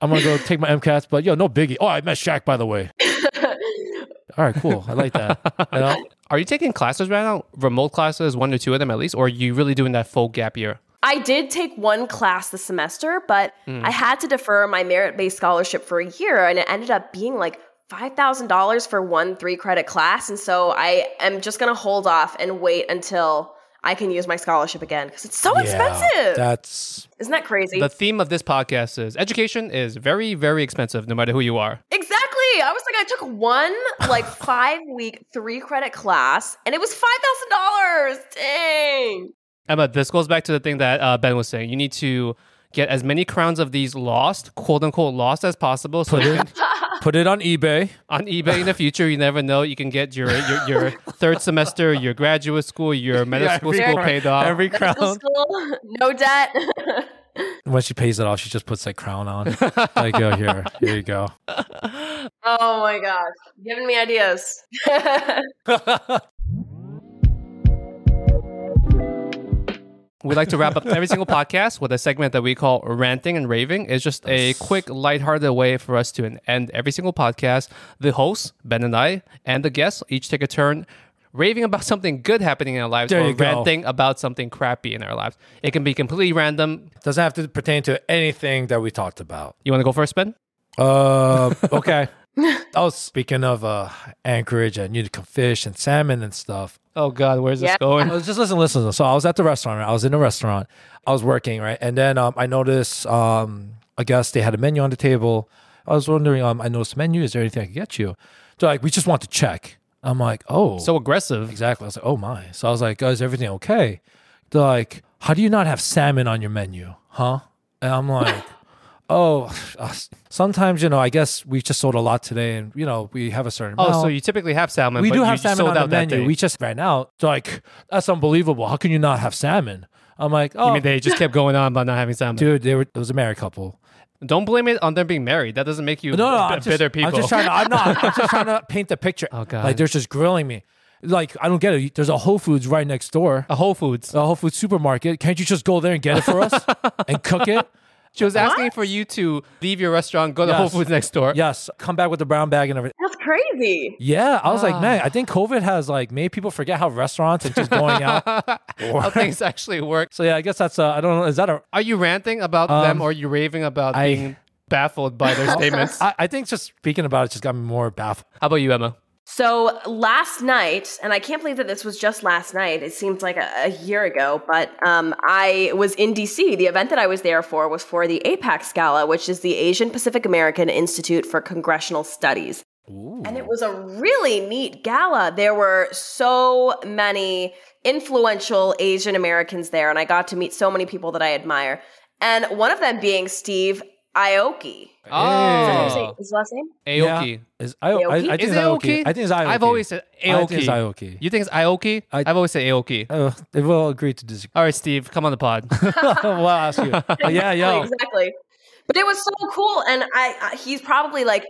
I'm going to go [laughs] take my MCATs, but yo, no biggie. Oh, I met Shaq, by the way. [laughs] All right, cool. I like that. You know? Are you taking classes right now? Remote classes, one or two of them at least? Or are you really doing that full gap year? I did take one class this semester, but mm. I had to defer my merit based scholarship for a year, and it ended up being like $5,000 for one three credit class. And so I am just going to hold off and wait until I can use my scholarship again because it's so Yeah, expensive. That's, Isn't that crazy? The theme of this podcast is education is very, very expensive no matter who you are. exactly. I was like, I took one like [laughs] five week three credit class, and it was $5,000. Dang. Emma, this goes back to the thing that uh, Ben was saying. You need to get as many crowns of these lost, quote unquote, lost as possible. So put it, [laughs] put it on eBay. on eBay in the future, you never know. You can get your your, your third semester, your graduate school, your [laughs] medical every school crown- paid off. Every crown. school, no debt. [laughs] When she pays it off, she just puts that crown on. like, oh, here, here you go. Oh my gosh. Giving me ideas. We like to wrap up every single podcast with a segment that we call ranting and raving. It's just a quick, lighthearted way for us to end every single podcast. The host, Ben and I, and the guests each take a turn raving about something good happening in our lives There or you go. ranting about something crappy in our lives. It can be completely random. Doesn't have to pertain to anything that we talked about. You want to go first, Ben? Uh, okay. [laughs] I was speaking of uh, Anchorage and Utica fish and salmon and stuff. Oh God, where's this going? I was just listen, listen. So I was at the restaurant. Right? I was in a restaurant. I was working, right, and then um, I noticed. Um, I guess they had a menu on the table. I was wondering. Um, I noticed the menu. Is there anything I could get you? They're like, we just want to check. I'm like, oh, So aggressive. exactly. I was like, oh my. So I was like, is everything okay? They're like, how do you not have salmon on your menu, huh? And I'm like. Oh, uh, sometimes you know. I guess we just sold a lot today, and you know we have a certain. Oh, amount. so you typically have salmon. We but do have salmon sold on the out that menu. We just ran out. So like, that's unbelievable. How can you not have salmon? I'm like, oh, I mean, they just kept going on about not having [laughs] salmon. dude, they were. It was a married couple. Don't blame it on them being married. That doesn't make you No, no, b- I'm just, bitter people. I'm just trying to. I'm not. I'm just trying to [laughs] paint the picture. Oh, God. Like they're just grilling me. Like I don't get it. There's a Whole Foods right next door. a Whole Foods. A Whole Foods supermarket. Can't you just go there and get it for us [laughs] and cook it? She was asking for you to leave your restaurant, go to Yes. Whole Foods next door. Yes, come back with the brown bag and everything. That's crazy. Yeah, I was Ah. like, man, I think COVID has like made people forget how restaurants and just going out. [laughs] How things actually work. so yeah, I guess that's. Uh, I don't know. Is that a? Are you ranting about them or are you raving about Um, I- being baffled by their [laughs] statements? I, I think just speaking about it just got me more baffled. How about you, Emma? So last night, and I can't believe that this was just last night. It seems like a, a year ago, but um, I was in DC. The event that I was there for was for the APAICS Gala, which is the Asian Pacific American Institute for Congressional Studies. And it was a really neat gala. There were so many influential Asian Americans there, and I got to meet so many people that I admire. And one of them being Steve Aoki. Is that Oh, name- his last name? Aoki. Is I, I, I Aoki? think Is it's it Aoki. Aoki? I think it's Aoki. I've always said Aoki. I Aoki. think it's Aoki. You think it's Aoki? I- I've always said Aoki. Uh, [laughs] they will agree to disagree. All right, Steve, come on the pod. [laughs] well, I'll ask you. But [laughs] yeah, yo. exactly. But it was so cool, and I, I he's probably like.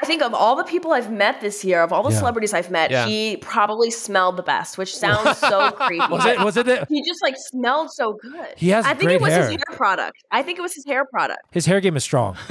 I think of all the people I've met this year, of all the Yeah. celebrities I've met, Yeah. he probably smelled the best, which sounds so [laughs] creepy. Was it? Was it? The, he just like smelled so good. He has I think it was hair. his hair product. I think it was his hair product. his hair game is strong. [laughs]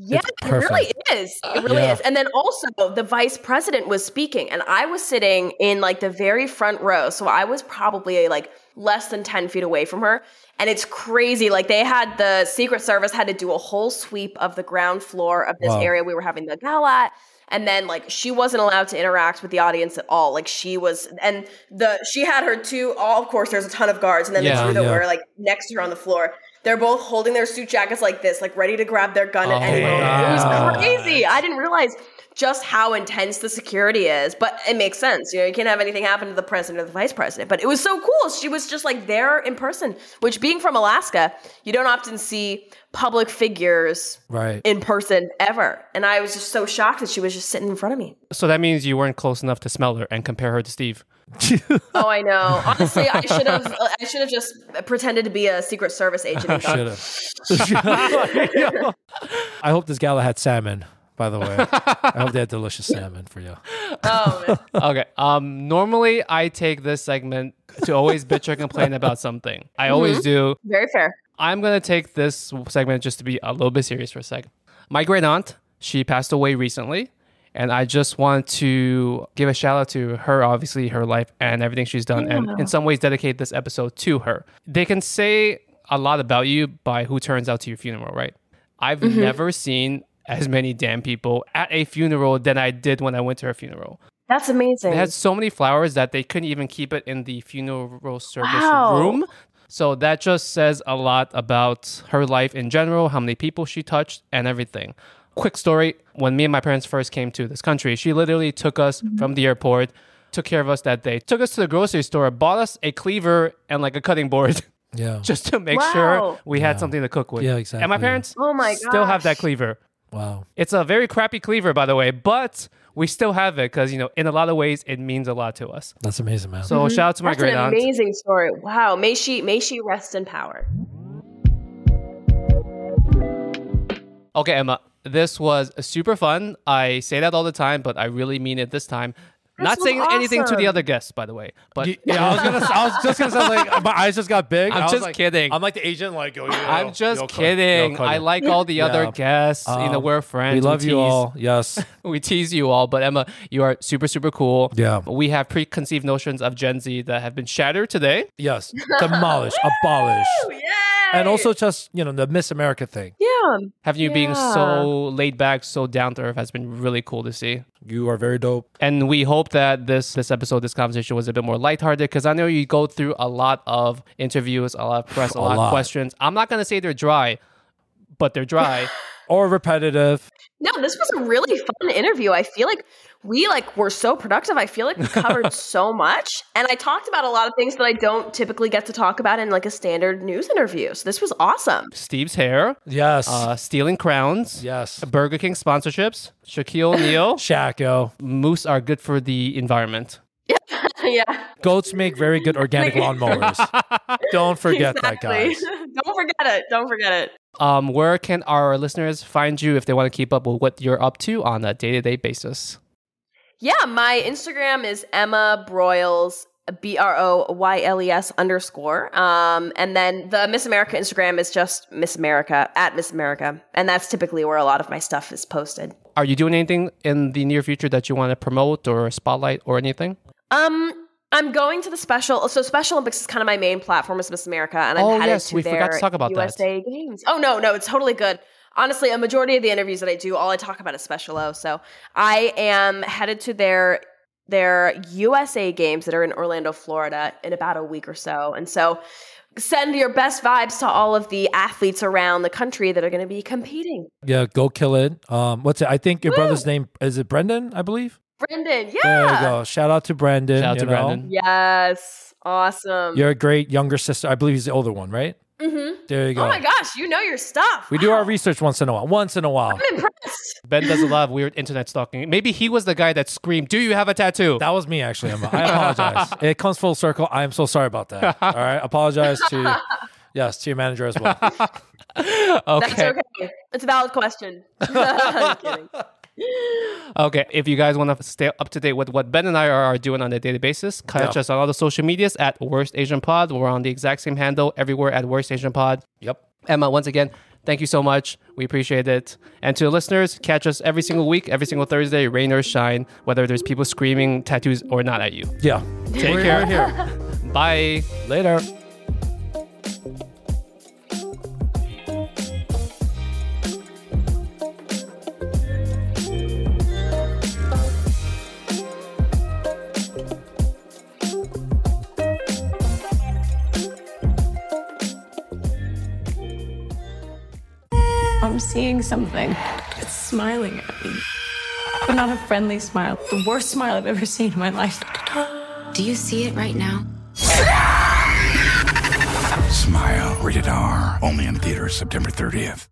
Yeah, it really is. It really Yeah. is. And then also the vice president was speaking, and I was sitting in like the very front row. So I was probably like less than 10 feet away from her. And it's crazy. Like they had the Secret Service had to do a whole sweep of the ground floor of this Wow. area we were having the gala at. And then like she wasn't allowed to interact with the audience at all. Like she was and the she had her two all of course there's a ton of guards and then Yeah, the two that yeah. were like next to her on the floor. They're both holding their suit jackets like this, like ready to grab their gun at Oh any moment. It was crazy. I didn't realize just how intense the security is, but it makes sense. You know, you can't have anything happen to the president or the vice president. But it was so cool. She was just like there in person, which being from Alaska, you don't often see public figures Right. in person ever. And I was just so shocked that she was just sitting in front of me. so that means you weren't close enough to smell her and compare her to Steve. [laughs] Oh, I know. Honestly, I should have. I should have just pretended to be a Secret Service agent. and Should have. [laughs] I hope this gala had salmon. By the way, I hope they had delicious salmon for you. Oh, man. Okay. Um. Normally, I take this segment to always bitch or complain about something. I always do. very fair. I'm gonna take this segment just to be a little bit serious for a second. My great aunt, she passed away recently, and I just want to give a shout out to her, obviously her life and everything she's done, and in some ways dedicate this episode to her. They can say a lot about you by who turns out to your funeral, right? I've mm-hmm. never seen as many damn people at a funeral than I did when I went to her funeral. That's amazing. They had so many flowers that they couldn't even keep it in the funeral service Wow. room. So that just says a lot about her life in general, how many people she touched, and everything. Quick story when me and my parents first came to this country, she literally took us Mm-hmm. from the airport, took care of us that day, took us to the grocery store, bought us a cleaver and like a cutting board [laughs] Yeah. just to make Wow. sure we had something to cook with. Yeah, exactly. And my parents Oh my still have that cleaver. Wow. It's a very crappy cleaver, by the way, but we still have it because, you know, in a lot of ways, it means a lot to us. That's amazing, man. So shout out to my That's great an aunt. amazing story. Wow. May she may she rest in power. Okay, Emma, this was super fun. I say that all the time, but I really mean it this time. Not was saying anything to the other guests, by the way. But Yeah, I was gonna. I was just gonna say like [laughs] my eyes just got big. I'm just like- kidding. I'm like the agent. Like, yo, yo, I'm just yo, kidding. yo, I like all the other Yeah. guests. you know, Um, we're friends. We love you tease, all. Yes. [laughs] We tease you all, but Emma, you are super, super cool. Yeah. We have preconceived notions of Gen Z that have been shattered today. Yes. demolished, [laughs] Abolish. Yay! And also just you know the Miss America thing. yeah. Having you being so laid back, so down to earth has been really cool to see. You are very dope. And we hope that this this episode, this conversation was a bit more lighthearted because I know you go through a lot of interviews, a lot of press, a, A lot, lot. of questions. I'm not gonna say they're dry, but they're dry. [laughs] Or repetitive. No, this was a really fun interview. I feel like we like were so productive. I feel like we covered [laughs] so much, and I talked about a lot of things that I don't typically get to talk about in like a standard news interview. So this was awesome. Steve's hair, Yes. uh, stealing crowns, yes. Burger King sponsorships, Shaquille O'Neal, [laughs] Shaq, yo. moose are good for the environment. [laughs] yeah, Goats make very good organic lawnmowers. Don't forget that, exactly. guys. don't forget it. Don't forget it. Um, where can our listeners find you if they want to keep up with what you're up to on a day to day basis? Yeah, my Instagram is Emma Broyles, B R O Y L E S underscore. Um, and then the Miss America Instagram is just Miss America at Miss America, and that's typically where a lot of my stuff is posted. Are you doing anything in the near future that you want to promote or spotlight or anything? Um, I'm going to the special. So Special Olympics is kind of my main platform as Miss America, and I'm Oh, headed yes, to we their forgot to talk about that. USA Games. Oh no, no, it's totally good. Honestly, a majority of the interviews that I do, all I talk about is Special O. So I am headed to their their USA Games that are in Orlando, Florida, in about a week or so, and so. Send your best vibes to all of the athletes around the country that are going to be competing. Yeah, go kill it. Um, what's it? I think your brother's name is it Brendan, I believe. Brendan, yeah. There you go. Shout out to Brendan. Shout out to know. Brendan. Yes. Awesome. You're a great younger sister. I believe he's the older one, right? Mm-hmm. There you go. Oh my gosh, you know your stuff. we do our research once in a while. Once in a while. I'm impressed. Ben does a lot of weird [laughs] internet stalking. Maybe he was the guy that screamed, "Do you have a tattoo?" That was me, actually, Emma. I apologize. [laughs] it comes full circle. I am so sorry about that. [laughs] All right. Apologize to, yes, to your manager as well. Okay. That's okay. okay. It's a valid question. I'm kidding. Okay. If you guys want to stay up to date with what Ben and I are, are doing on a daily basis, catch Yeah. us on all the social medias at Worst Asian Pod. We're on the exact same handle everywhere at Worst Asian Pod. Yep. Emma, once again, thank you so much. We appreciate it. And to the listeners, catch us every single week, every single Thursday, rain or shine, whether there's people screaming tattoos or not at you. Yeah. Take We're care. here. [laughs] Bye. Later. I'm seeing something. It's smiling at me. But not a friendly smile. The worst smile I've ever seen in my life. Do you see it right now? Smile. Rated R. Only in theaters September 30th.